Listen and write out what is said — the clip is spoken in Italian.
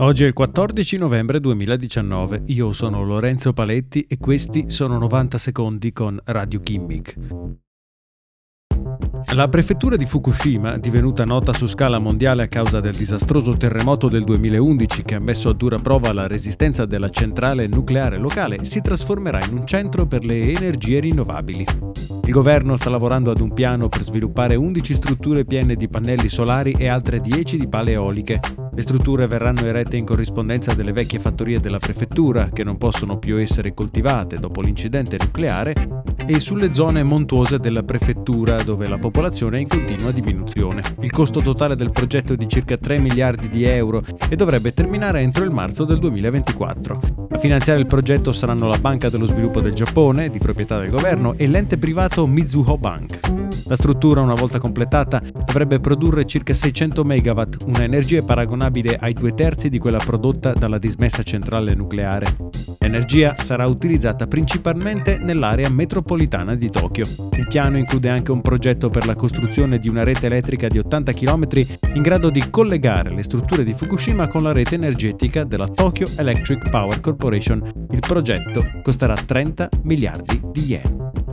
Oggi è il 14 novembre 2019, io sono Lorenzo Paletti e questi sono 90 secondi con Radio Gimmick. La prefettura di Fukushima, divenuta nota su scala mondiale a causa del disastroso terremoto del 2011 che ha messo a dura prova la resistenza della centrale nucleare locale, si trasformerà in un centro per le energie rinnovabili. Il governo sta lavorando ad un piano per sviluppare 11 strutture piene di pannelli solari e altre 10 di pale eoliche. Le strutture verranno erette in corrispondenza delle vecchie fattorie della prefettura, che non possono più essere coltivate dopo l'incidente nucleare, e sulle zone montuose della prefettura, dove la popolazione è in continua diminuzione. Il costo totale del progetto è di circa 3 miliardi di euro e dovrebbe terminare entro il marzo del 2024. A finanziare il progetto saranno la Banca dello Sviluppo del Giappone, di proprietà del governo, e l'ente privato Mizuho Bank. La struttura, una volta completata, dovrebbe produrre circa 600 MW, una energia paragonabile ai due terzi di quella prodotta dalla dismessa centrale nucleare. L'energia sarà utilizzata principalmente nell'area metropolitana di Tokyo. Il piano include anche un progetto per la costruzione di una rete elettrica di 80 km in grado di collegare le strutture di Fukushima con la rete energetica della Tokyo Electric Power Corporation. Il progetto costerà 30 miliardi di yen.